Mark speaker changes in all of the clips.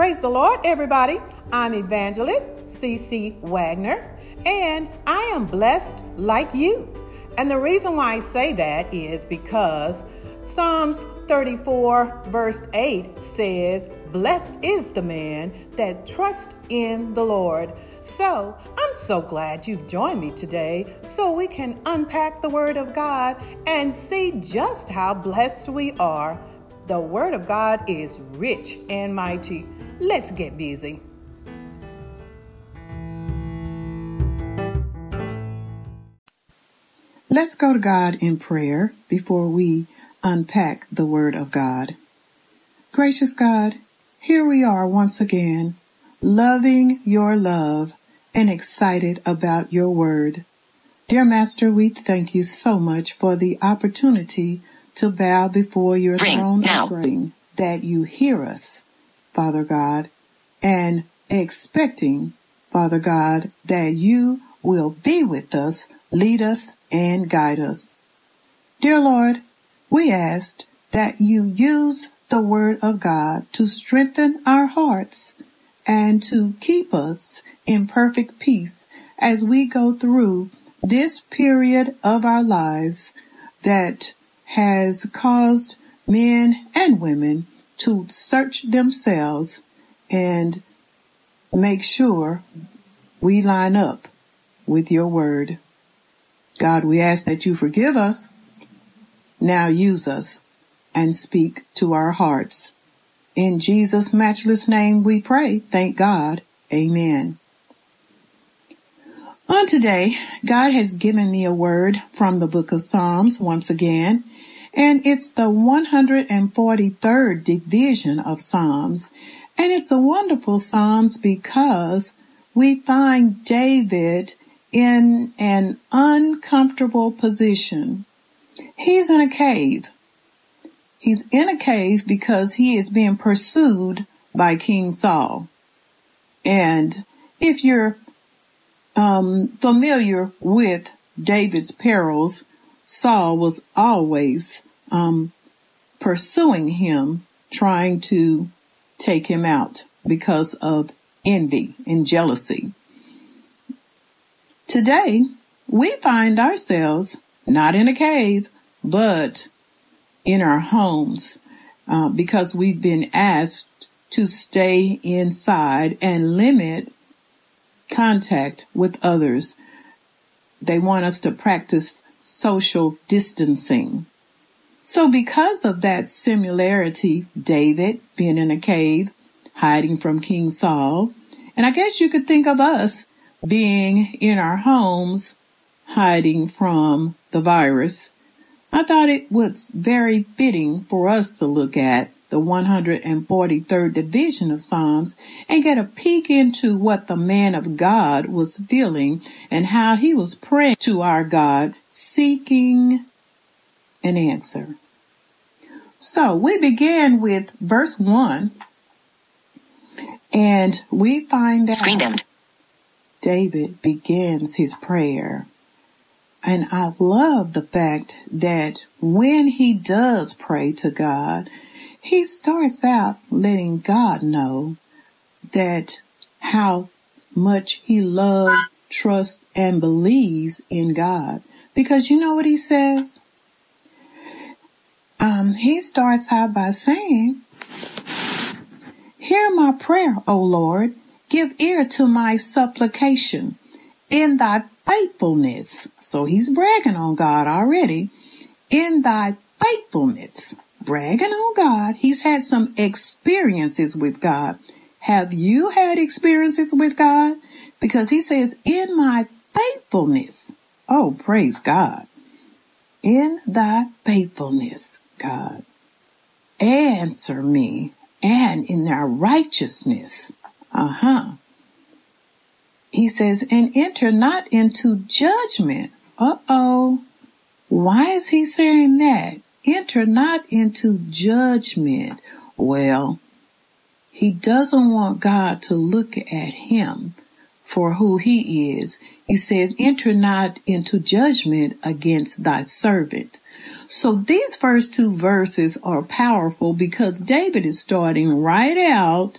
Speaker 1: Praise the Lord, everybody. I'm Evangelist CC Wagner, and I am blessed like you. And the reason why I say that is because Psalms 34, verse 8 says, Blessed is the man that trusts in the Lord. So I'm so glad you've joined me today so we can unpack the Word of God and see just how blessed we are. The Word of God is rich and mighty. Let's get busy.
Speaker 2: Let's go to God in prayer before we unpack the Word of God. Gracious God, here we are once again, loving your love and excited about your Word. Dear Master, we thank you so much for the opportunity to bow before your Ring throne now. of grace, that you hear us Father God, and expecting, Father God, that you will be with us, lead us, and guide us. Dear Lord, we ask that you use the Word of God to strengthen our hearts and to keep us in perfect peace as we go through this period of our lives that has caused men and women to search themselves and make sure we line up with your word. God, we ask that you forgive us. Now use us and speak to our hearts. In Jesus' matchless name we pray. Thank God. Amen. On today, God has given me a word from the book of Psalms once again, and it's the 143rd division of Psalms. And it's a wonderful Psalms because we find David in an uncomfortable position. He's in a cave. He's in a cave because he is being pursued by King Saul. And if you're um, familiar with David's perils, Saul was always um, pursuing him, trying to take him out because of envy and jealousy. Today, we find ourselves not in a cave, but in our homes uh, because we've been asked to stay inside and limit contact with others. They want us to practice social distancing. So because of that similarity, David being in a cave, hiding from King Saul, and I guess you could think of us being in our homes, hiding from the virus, I thought it was very fitting for us to look at the 143rd division of Psalms and get a peek into what the man of God was feeling and how he was praying to our God, seeking an answer. So we began with verse 1 and we find out David begins his prayer. And I love the fact that when he does pray to God, he starts out letting God know that how much he loves, trusts, and believes in God. Because you know what he says? Um, he starts out by saying, Hear my prayer, O Lord. Give ear to my supplication in thy faithfulness. So he's bragging on God already. In thy faithfulness bragging on God. He's had some experiences with God. Have you had experiences with God? Because he says, in my faithfulness. Oh, praise God. In thy faithfulness, God. Answer me and in thy righteousness. Uh huh. He says, and enter not into judgment. Uh oh. Why is he saying that? enter not into judgment. Well, he doesn't want God to look at him for who he is. He says, enter not into judgment against thy servant. So these first two verses are powerful because David is starting right out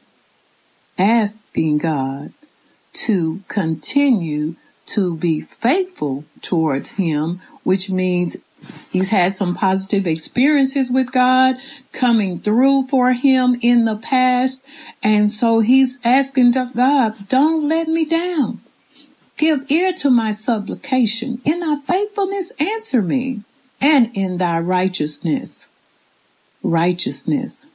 Speaker 2: asking God to continue to be faithful towards him, which means he's had some positive experiences with God coming through for him in the past. And so he's asking God, don't let me down. Give ear to my supplication. In thy faithfulness, answer me and in thy righteousness. Righteousness.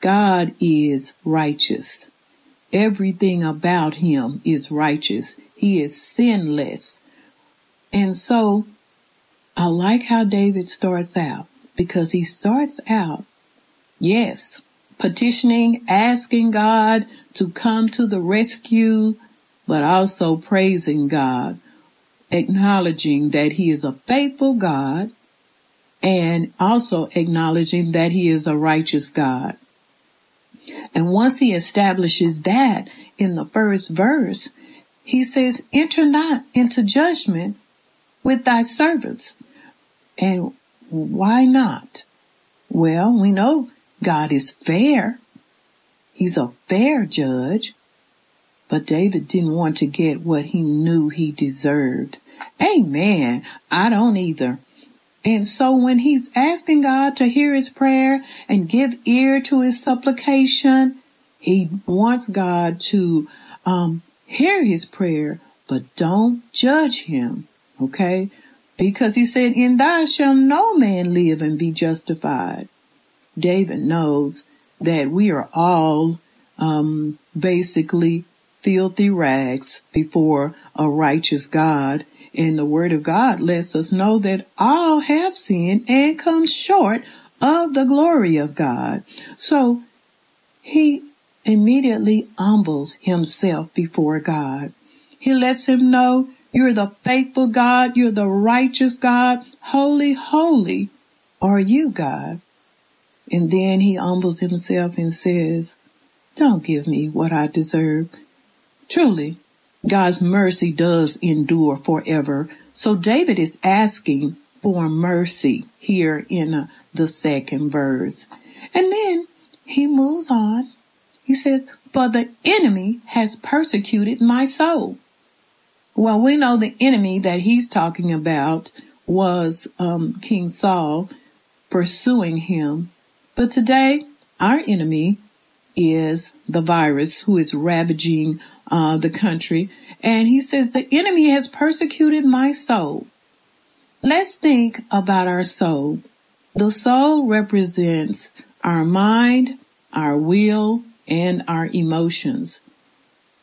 Speaker 2: God is righteous. Everything about him is righteous. He is sinless. And so I like how David starts out because he starts out, yes, petitioning, asking God to come to the rescue, but also praising God, acknowledging that he is a faithful God and also acknowledging that he is a righteous God. And once he establishes that in the first verse, he says, enter not into judgment with thy servants. And why not? Well, we know God is fair. He's a fair judge. But David didn't want to get what he knew he deserved. Amen. I don't either. And so when he's asking God to hear his prayer and give ear to his supplication, he wants God to um, hear his prayer, but don't judge him. Okay? Because he said, in thy shall no man live and be justified. David knows that we are all um, basically filthy rags before a righteous God and the word of God lets us know that all have sinned and come short of the glory of God. So he immediately humbles himself before God. He lets him know you're the faithful God. You're the righteous God. Holy, holy are you, God. And then he humbles himself and says, don't give me what I deserve. Truly, God's mercy does endure forever. So David is asking for mercy here in uh, the second verse. And then he moves on. He says, for the enemy has persecuted my soul. Well, we know the enemy that he's talking about was um, King Saul pursuing him. But today, our enemy is the virus who is ravaging uh, the country. And he says, the enemy has persecuted my soul. Let's think about our soul. The soul represents our mind, our will, and our emotions.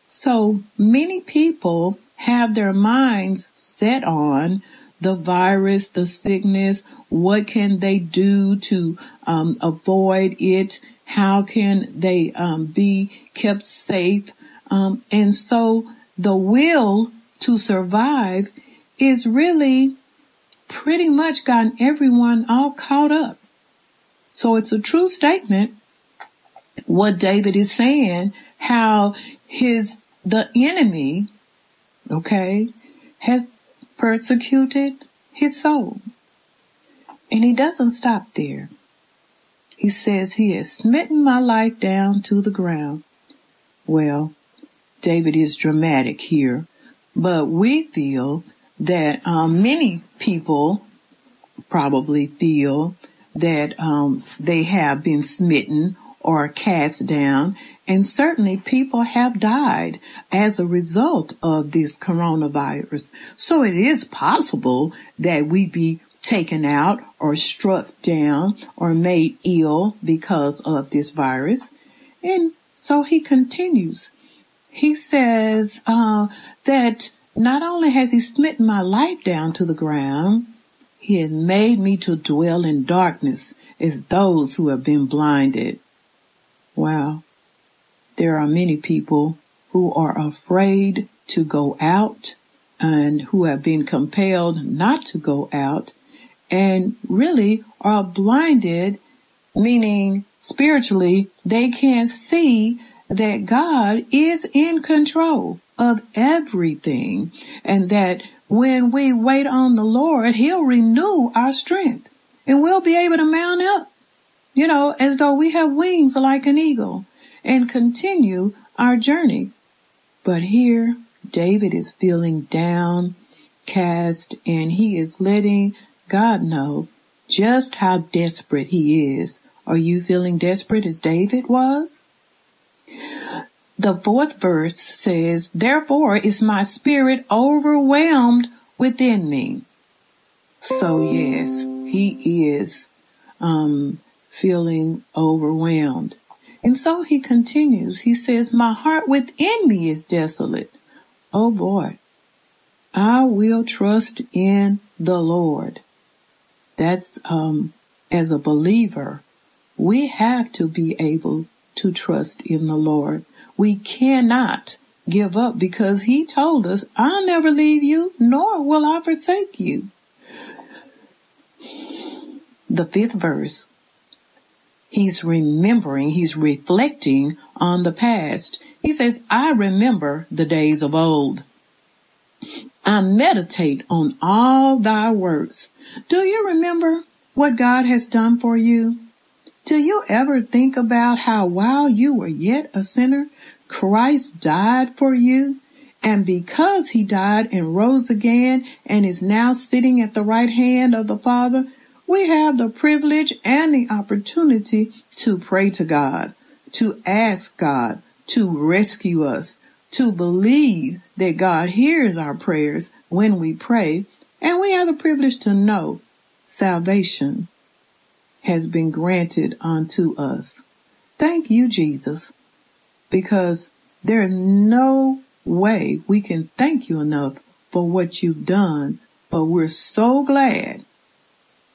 Speaker 2: So many people have their minds set on the virus, the sickness, what can they do to um, avoid it? How can they um, be kept safe? Um, and so the will to survive is really pretty much gotten everyone all caught up. So it's a true statement what David is saying, how his, the enemy, okay, has persecuted his soul. And he doesn't stop there. He says he has smitten my life down to the ground. Well, David is dramatic here, but we feel that um, many people probably feel that um, they have been smitten or cast down, and certainly people have died as a result of this coronavirus. So it is possible that we be taken out or struck down or made ill because of this virus. And so he continues he says uh, that not only has he smitten my life down to the ground, he has made me to dwell in darkness as those who have been blinded. Wow. There are many people who are afraid to go out and who have been compelled not to go out and really are blinded, meaning spiritually they can't see that God is in control of everything and that when we wait on the Lord, He'll renew our strength and we'll be able to mount up, you know, as though we have wings like an eagle and continue our journey. But here, David is feeling downcast and he is letting God know just how desperate he is. Are you feeling desperate as David was? The fourth verse says, Therefore is my spirit overwhelmed within me. So yes, he is um, feeling overwhelmed. And so he continues. He says, My heart within me is desolate. Oh boy, I will trust in the Lord. That's um, as a believer, we have to be able to trust in the Lord. We cannot give up because he told us, I'll never leave you, nor will I forsake you. The fifth verse, he's remembering, he's reflecting on the past. He says, I remember the days of old. I meditate on all thy works. Do you remember what God has done for you? Do you ever think about how while you were yet a sinner, Christ died for you? And because he died and rose again and is now sitting at the right hand of the Father, we have the privilege and the opportunity to pray to God, to ask God to rescue us, to believe that God hears our prayers when we pray, and we have the privilege to know salvation has been granted unto us. Thank you, Jesus, because there's no way we can thank you enough for what you've done, but we're so glad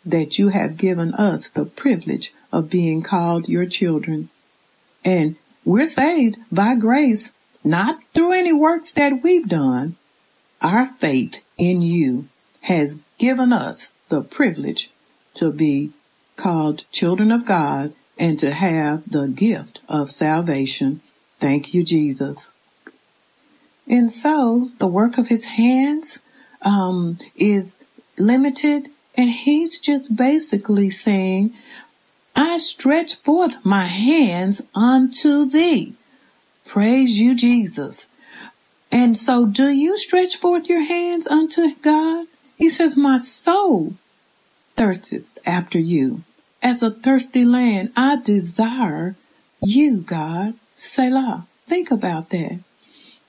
Speaker 2: that you have given us the privilege of being called your children. And we're saved by grace, not through any works that we've done. Our faith in you has given us the privilege to be called children of God and to have the gift of salvation. Thank you, Jesus. And so the work of his hands um, is limited, and he's just basically saying, I stretch forth my hands unto thee. Praise you, Jesus. And so do you stretch forth your hands unto God? He says, my soul thirsteth after you. As a thirsty land, I desire you, God. Selah. Think about that.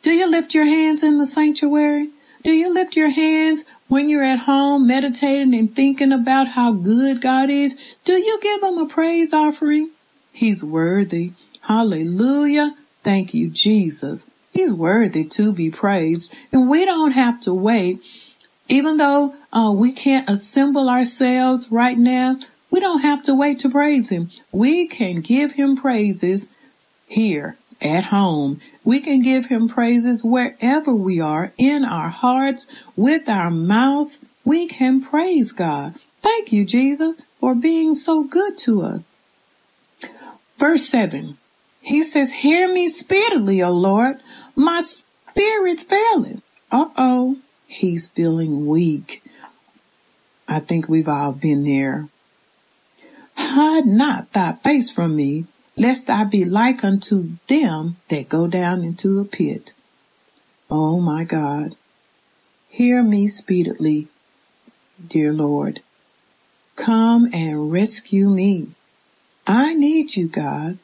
Speaker 2: Do you lift your hands in the sanctuary? Do you lift your hands when you're at home meditating and thinking about how good God is? Do you give him a praise offering? He's worthy. Hallelujah. Thank you, Jesus. He's worthy to be praised. And we don't have to wait even though uh, we can't assemble ourselves right now, we don't have to wait to praise him. We can give him praises here at home. We can give him praises wherever we are in our hearts, with our mouths. We can praise God. Thank you, Jesus, for being so good to us. Verse 7. He says, Hear me speedily, O Lord. My spirit faileth. Uh oh he's feeling weak. I think we've all been there. Hide not thy face from me, lest I be like unto them that go down into a pit. Oh my God. Hear me speedily, dear Lord. Come and rescue me. I need you, God,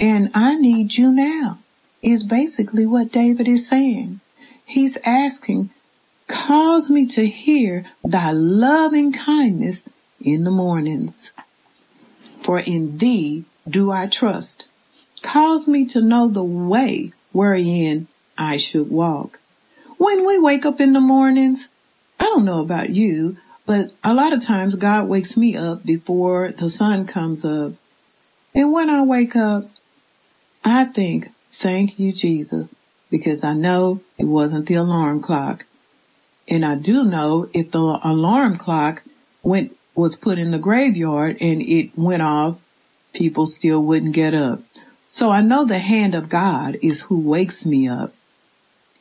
Speaker 2: and I need you now, is basically what David is saying. He's asking Cause me to hear thy loving kindness in the mornings. For in thee do I trust. Cause me to know the way wherein I should walk. When we wake up in the mornings, I don't know about you, but a lot of times God wakes me up before the sun comes up. And when I wake up, I think, thank you, Jesus, because I know it wasn't the alarm clock. And I do know if the alarm clock went, was put in the graveyard and it went off, people still wouldn't get up. So I know the hand of God is who wakes me up.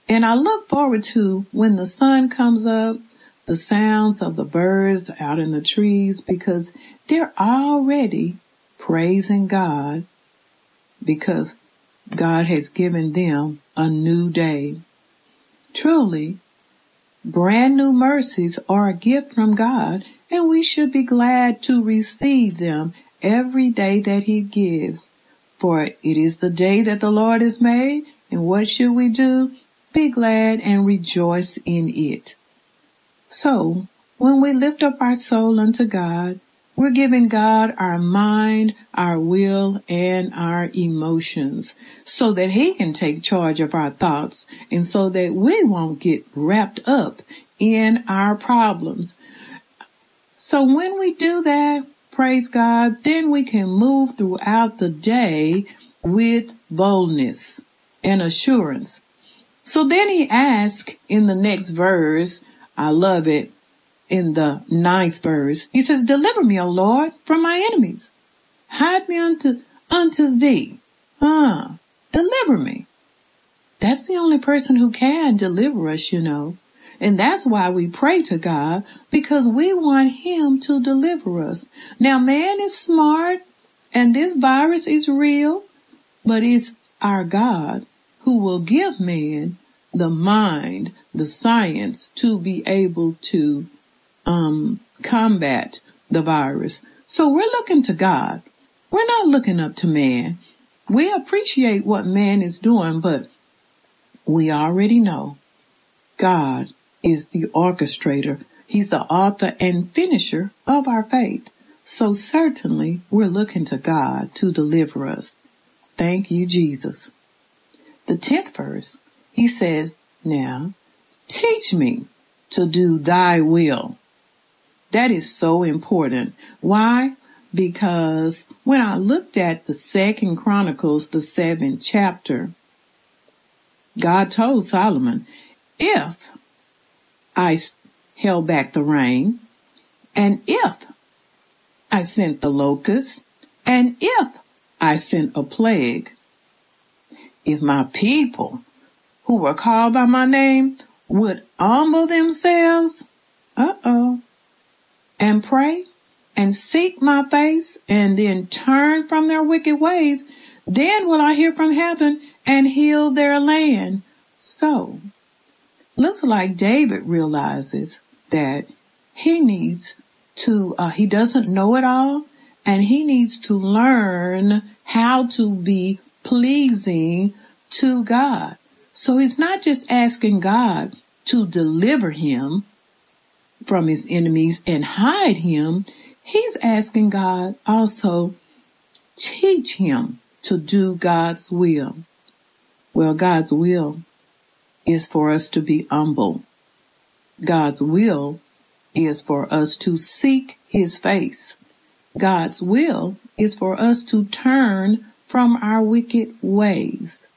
Speaker 2: And I look forward to when the sun comes up, the sounds of the birds out in the trees because they're already praising God because God has given them a new day. Truly, brand new mercies are a gift from God and we should be glad to receive them every day that he gives. For it is the day that the Lord has made and what should we do? Be glad and rejoice in it. So, when we lift up our soul unto God, we're giving God our mind, our will, and our emotions so that He can take charge of our thoughts and so that we won't get wrapped up in our problems. So when we do that, praise God, then we can move throughout the day with boldness and assurance. So then he asks in the next verse, I love it, in the ninth verse, he says, Deliver me, O Lord, from my enemies. Hide me unto, unto thee. Ah, deliver me. That's the only person who can deliver us, you know. And that's why we pray to God because we want him to deliver us. Now man is smart and this virus is real, but it's our God who will give man the mind, the science to be able to um, combat the virus. So we're looking to God. We're not looking up to man. We appreciate what man is doing, but we already know God is the orchestrator. He's the author and finisher of our faith. So certainly we're looking to God to deliver us. Thank you, Jesus. The tenth verse, he said, now teach me to do thy will. That is so important. Why? Because when I looked at the second Chronicles, the seventh chapter, God told Solomon, if I held back the rain, and if I sent the locusts, and if I sent a plague, if my people who were called by my name would humble themselves, uh-oh, and pray and seek my face and then turn from their wicked ways, then will I hear from heaven and heal their land. So, looks like David realizes that he needs to, uh, he doesn't know it all and he needs to learn how to be pleasing to God. So he's not just asking God to deliver him from his enemies and hide him. He's asking God also teach him to do God's will. Well, God's will is for us to be humble. God's will is for us to seek his face. God's will is for us to turn from our wicked ways.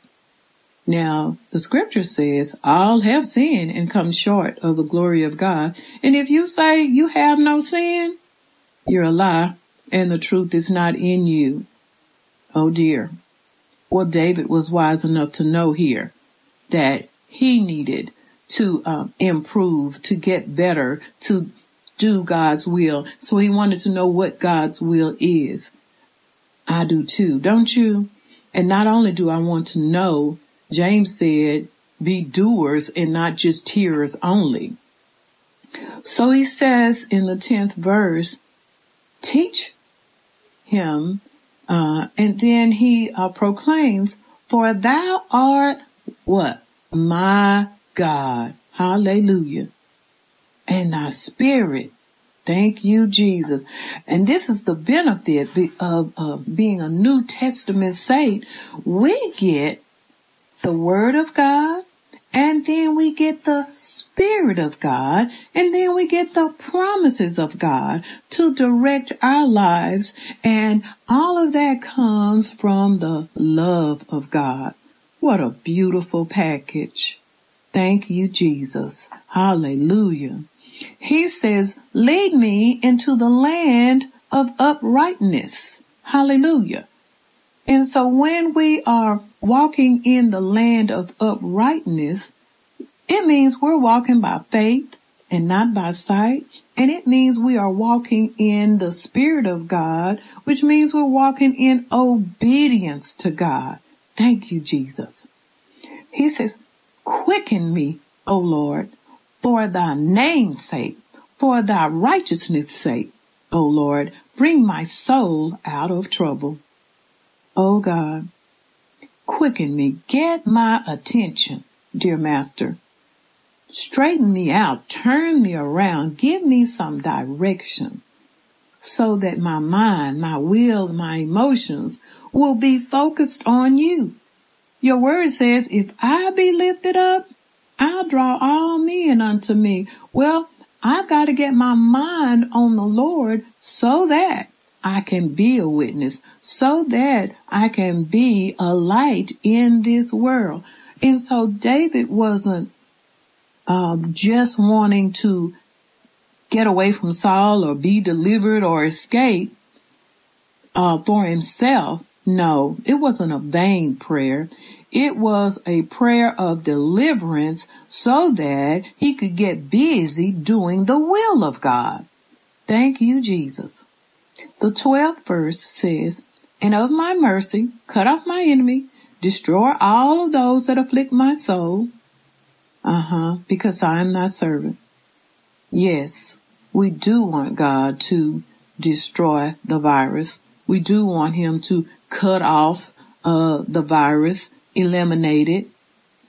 Speaker 2: Now, the scripture says all have sinned and come short of the glory of God. And if you say you have no sin, you're a lie and the truth is not in you. Oh dear. Well, David was wise enough to know here that he needed to um, improve, to get better, to do God's will. So he wanted to know what God's will is. I do too, don't you? And not only do I want to know, James said, be doers and not just hearers only. So he says in the 10th verse, teach him, uh, and then he uh, proclaims, for thou art what? My God. Hallelujah. And thy spirit. Thank you, Jesus. And this is the benefit of, of being a New Testament saint. We get the Word of God, and then we get the Spirit of God, and then we get the promises of God to direct our lives, and all of that comes from the love of God. What a beautiful package. Thank you, Jesus. Hallelujah. He says, lead me into the land of uprightness. Hallelujah. And so when we are walking in the land of uprightness, it means we're walking by faith and not by sight. And it means we are walking in the Spirit of God, which means we're walking in obedience to God. Thank you, Jesus. He says, Quicken me, O Lord, for thy name's sake, for thy righteousness' sake, O Lord, bring my soul out of trouble. O God, quicken me, get my attention, dear Master. Straighten me out, turn me around, give me some direction so that my mind, my will, my emotions will be focused on you. Your word says, if I be lifted up, I'll draw all men unto me. Well, I've got to get my mind on the Lord so that I can be a witness, so that I can be a light in this world. And so David wasn't um, just wanting to get away from Saul or be delivered or escape uh, for himself. No, it wasn't a vain prayer. It was a prayer of deliverance so that he could get busy doing the will of God. Thank you, Jesus. The 12th verse says, And of my mercy, cut off my enemy, destroy all of those that afflict my soul. Uh huh, because I am thy servant. Yes, we do want God to destroy the virus. We do want him to cut off uh, the virus eliminate it.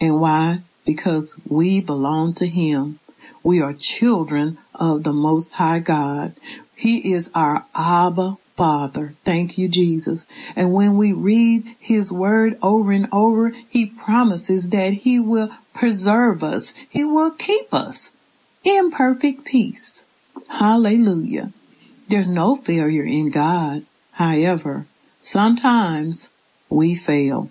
Speaker 2: And why? Because we belong to Him. We are children of the Most High God. He is our Abba Father. Thank you, Jesus. And when we read His Word over and over, He promises that He will preserve us. He will keep us in perfect peace. Hallelujah. There's no failure in God. However, sometimes we fail.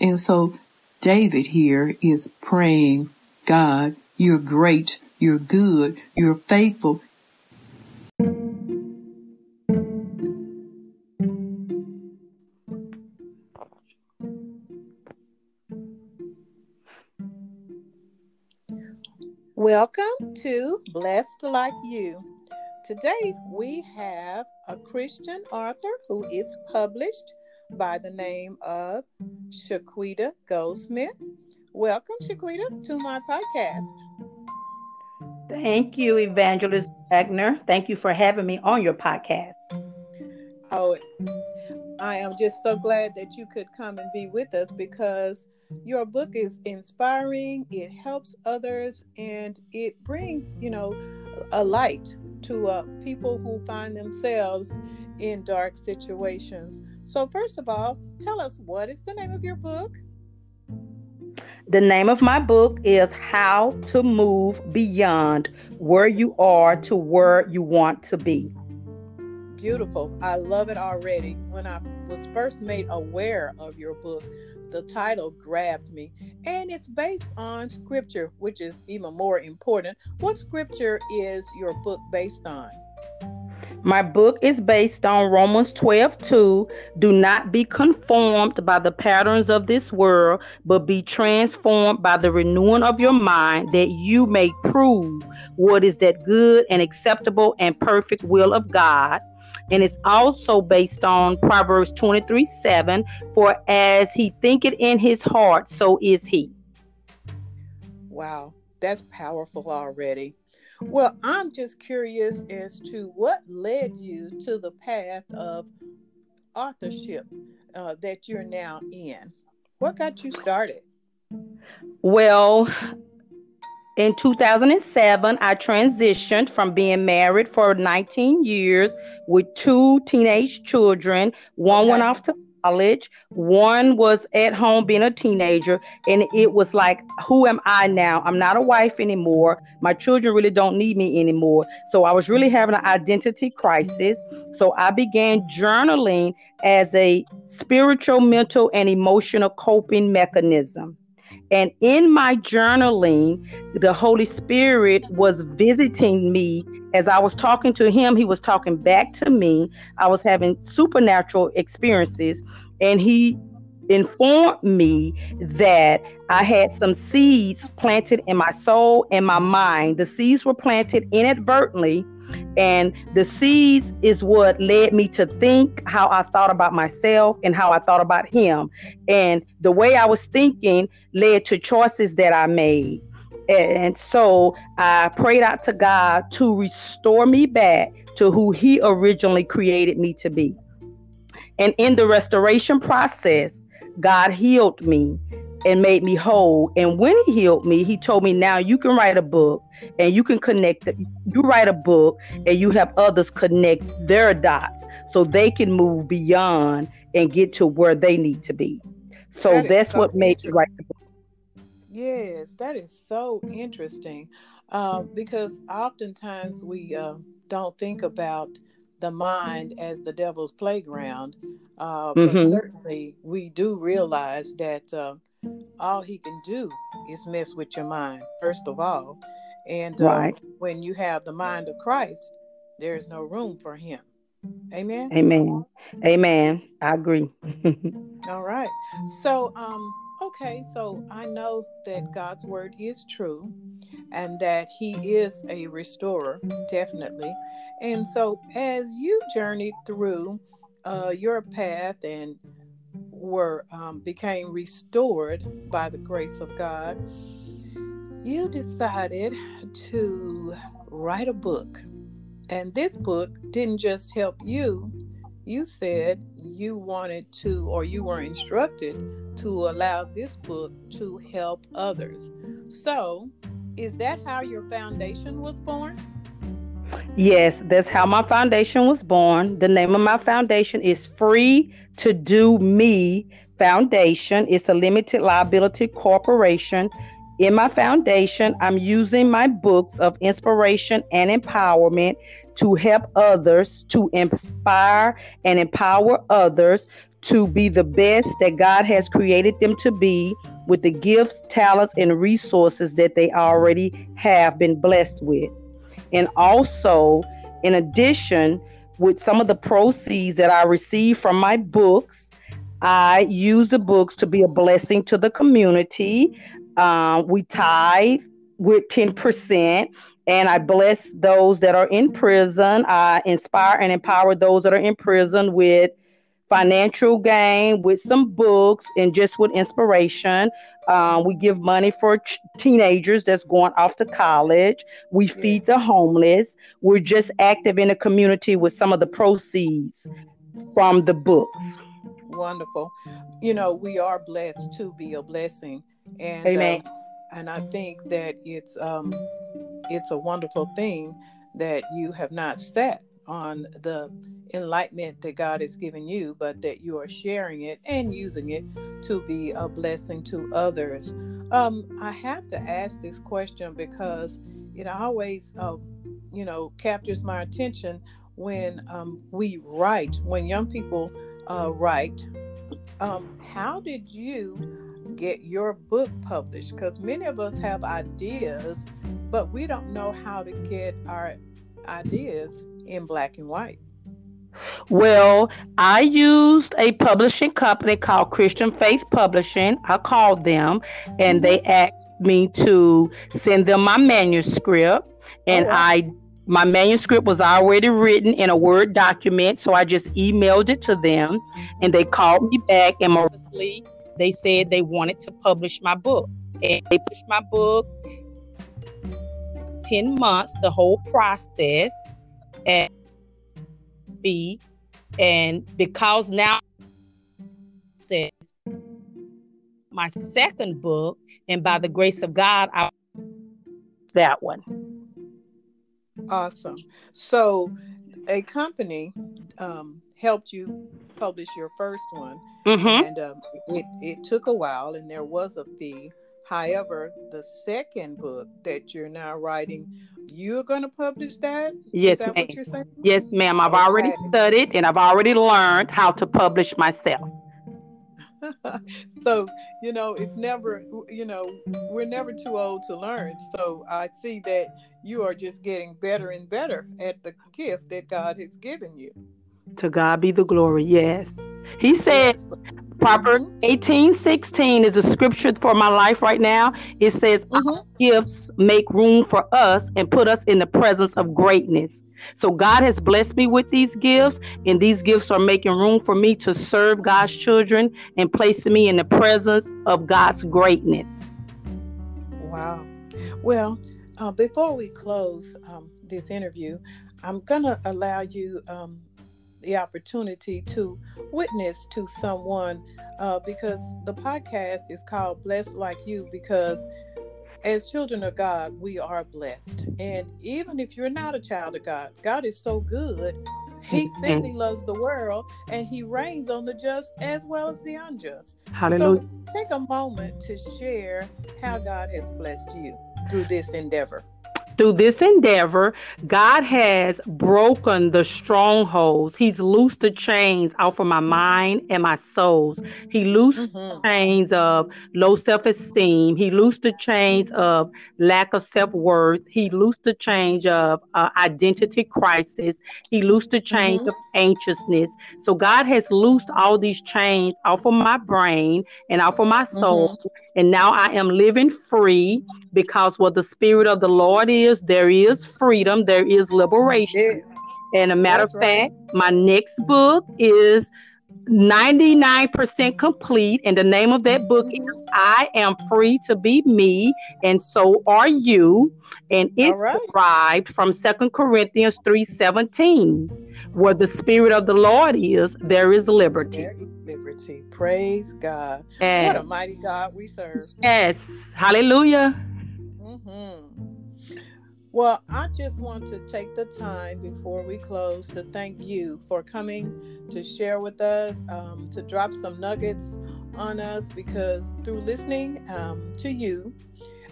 Speaker 2: And so David here is praying, God, you're great, you're good, you're faithful.
Speaker 1: Welcome to Blessed Like You. Today we have a Christian author who is published by the name of Shaquita Goldsmith. Welcome, Shaquita, to my podcast.
Speaker 3: Thank you, Evangelist Wagner. Thank you for having me on your podcast.
Speaker 1: Oh, I am just so glad that you could come and be with us because your book is inspiring, it helps others, and it brings, you know, a light to uh, people who find themselves in dark situations. So, first of all, tell us what is the name of your book?
Speaker 3: The name of my book is How to Move Beyond Where You Are to Where You Want to Be.
Speaker 1: Beautiful. I love it already. When I was first made aware of your book, the title grabbed me. And it's based on scripture, which is even more important. What scripture is your book based on?
Speaker 3: My book is based on Romans 12 2. Do not be conformed by the patterns of this world, but be transformed by the renewing of your mind, that you may prove what is that good and acceptable and perfect will of God. And it's also based on Proverbs 23 7. For as he thinketh in his heart, so is he.
Speaker 1: Wow, that's powerful already. Well, I'm just curious as to what led you to the path of authorship uh, that you're now in. What got you started?
Speaker 3: Well, in 2007, I transitioned from being married for 19 years with two teenage children. One okay. went off to college. One was at home being a teenager. And it was like, who am I now? I'm not a wife anymore. My children really don't need me anymore. So I was really having an identity crisis. So I began journaling as a spiritual, mental, and emotional coping mechanism. And in my journaling, the Holy Spirit was visiting me as I was talking to him, he was talking back to me. I was having supernatural experiences, and he informed me that I had some seeds planted in my soul and my mind. The seeds were planted inadvertently, And the seeds is what led me to think how I thought about myself and how I thought about him. And the way I was thinking led to choices that I made. And so I prayed out to God to restore me back to who He originally created me to be. And in the restoration process, God healed me and made me whole. And when he healed me, he told me, now you can write a book and you can connect, the, you write a book and you have others connect their dots so they can move beyond and get to where they need to be. So that that's so what made me write the book.
Speaker 2: Yes, that is so interesting uh, because oftentimes we uh, don't think about the mind as the devil's playground. Uh, mm-hmm. But certainly, we do realize that uh, all he can do is mess with your mind, first of all. And uh, right. when you have the mind of Christ, there is no room for him. Amen.
Speaker 3: Amen. Amen. I agree.
Speaker 2: all right. So, um, okay, so I know that God's word is true and that He is a restorer, definitely. And so, as you journeyed through uh, your path and were um, became restored by the grace of God, you decided to write a book. And this book didn't just help you, you said you wanted to, or you were instructed to allow this book to help others. So, is that how your foundation was born?
Speaker 3: Yes, that's how my foundation was born. The name of my foundation is Free to Do Me Foundation. It's a limited liability corporation. In my foundation, I'm using my books of inspiration and empowerment to help others, to inspire and empower others to be the best that God has created them to be with the gifts, talents, and resources that they already have been blessed with. And also, in addition, with some of the proceeds that I receive from my books, I use the books to be a blessing to the community. Um, we tithe with 10%, and I bless those that are in prison. I inspire and empower those that are in prison with financial gain, with some books, and just with inspiration. Um, we give money for ch- teenagers that's going off to college. We feed the homeless. We're just active in the community with some of the proceeds from the books.
Speaker 2: Wonderful. You know, we are blessed to be a blessing. And
Speaker 3: Amen.
Speaker 2: Uh, and I think that it's um it's a wonderful thing that you have not sat on the enlightenment that God has given you, but that you are sharing it and using it to be a blessing to others. Um, I have to ask this question because it always, uh, you know, captures my attention when um, we write, when young people uh, write. Um, how did you get your book published? Because many of us have ideas, but we don't know how to get our ideas in black and white?
Speaker 3: Well, I used a publishing company called Christian Faith Publishing. I called them and they asked me to send them my manuscript. And oh, wow. I my manuscript was already written in a Word document, so I just emailed it to them and they called me back and mostly they said they wanted to publish my book. And they pushed my book 10 months, the whole process and be and because now says my second book and by the grace of god i that one.
Speaker 2: Awesome. So a company um, helped you publish your first one. Mm-hmm. and um, it, it took a while and there was a fee however the second book that you're now writing you're going to publish that?
Speaker 3: Yes,
Speaker 2: that
Speaker 3: ma'am. Yes, ma'am. I've okay. already studied and I've already learned how to publish myself.
Speaker 2: so, you know, it's never, you know, we're never too old to learn. So I see that you are just getting better and better at the gift that God has given you.
Speaker 3: To God be the glory. Yes. He said, Proverbs mm-hmm. 18 16 is a scripture for my life right now. It says, mm-hmm. gifts make room for us and put us in the presence of greatness. So God has blessed me with these gifts, and these gifts are making room for me to serve God's children and placing me in the presence of God's greatness.
Speaker 2: Wow. Well, uh, before we close um, this interview, I'm going to allow you um, the opportunity to witness to someone uh, because the podcast is called Blessed Like You because as children of God, we are blessed. And even if you're not a child of God, God is so good. He says he loves the world and he rains on the just as well as the unjust.
Speaker 3: Hallelujah.
Speaker 2: So take a moment to share how God has blessed you through this endeavor
Speaker 3: through this endeavor, God has broken the strongholds. He's loosed the chains off of my mind and my souls. He loosed mm-hmm. the chains of low self esteem. He loosed the chains of lack of self worth. He loosed the chains of uh, identity crisis. He loosed the chains mm-hmm. of anxiousness. So God has loosed all these chains off of my brain and off of my soul. Mm-hmm and now I am living free because where the Spirit of the Lord is, there is freedom, there is liberation. Yes. And a matter That's of fact, right. my next book is 99% complete. And the name of that book is I Am Free to Be Me, and so are you. And it's right. derived from Second Corinthians 3:17. Where the Spirit of the Lord is, there is liberty.
Speaker 2: There is liberty. Praise God. And what a mighty God we serve.
Speaker 3: Yes. Hallelujah.
Speaker 2: Mm-hmm. Well, I just want to take the time before we close to thank you for coming to share with us, um, to drop some nuggets on us, because through listening um, to you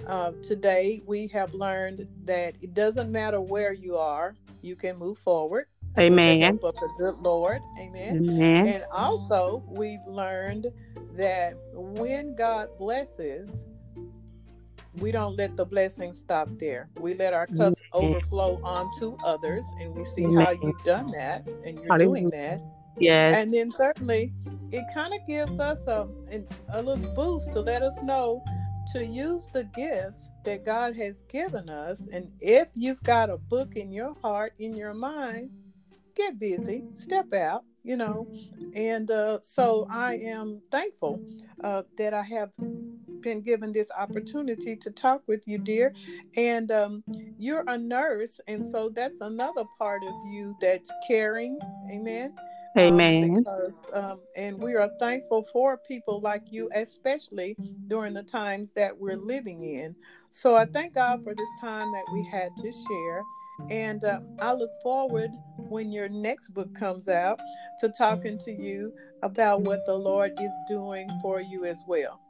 Speaker 2: uh, today, we have learned that it doesn't matter where you are, you can move forward.
Speaker 3: Amen.
Speaker 2: The, the good Lord. Amen. Amen. And also, we've learned that when God blesses, we don't let the blessing stop there. We let our cups overflow onto others, and we see how you've done that, and you're doing that.
Speaker 3: Yes.
Speaker 2: And then certainly, it kind of gives us a a little boost to let us know to use the gifts that God has given us. And if you've got a book in your heart, in your mind, get busy, step out, you know. And uh, so I am thankful uh, that I have been given this opportunity to talk with you, dear. And um, you're a nurse, and so that's another part of you that's caring. Amen.
Speaker 3: Um, Amen.
Speaker 2: Um, because, um, and we are thankful for people like you, especially during the times that we're living in. So I thank God for this time that we had to share. And uh, I look forward when your next book comes out to talking to you about what the Lord is doing for you as well.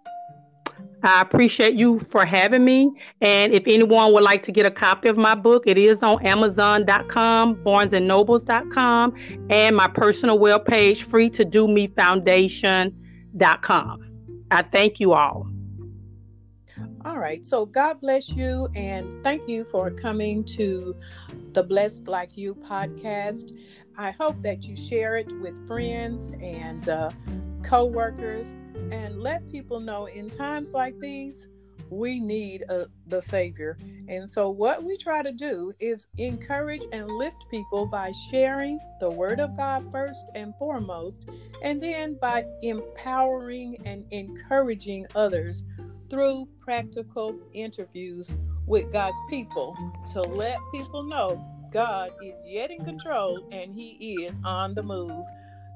Speaker 3: I appreciate you for having me. And if anyone would like to get a copy of my book, it is on Amazon.com, BarnesandNobles.com, and my personal webpage, free to do me foundation.com. I thank you all.
Speaker 2: All right. So God bless you and thank you for coming to the Blessed Like You podcast. I hope that you share it with friends and uh, co workers and let people know in times like these, we need a, the Savior. And so, what we try to do is encourage and lift people by sharing the Word of God first and foremost, and then by empowering and encouraging others through practical interviews with God's people to let people know God is yet in control and He is on the move.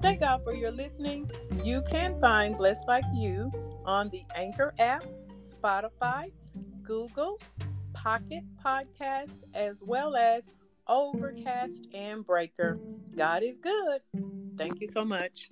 Speaker 2: Thank God for your listening. You can find Blessed Like You on the Anchor app, Spotify, Google, Pocket Podcast, as well as Overcast and Breaker. God is good. Thank you so much.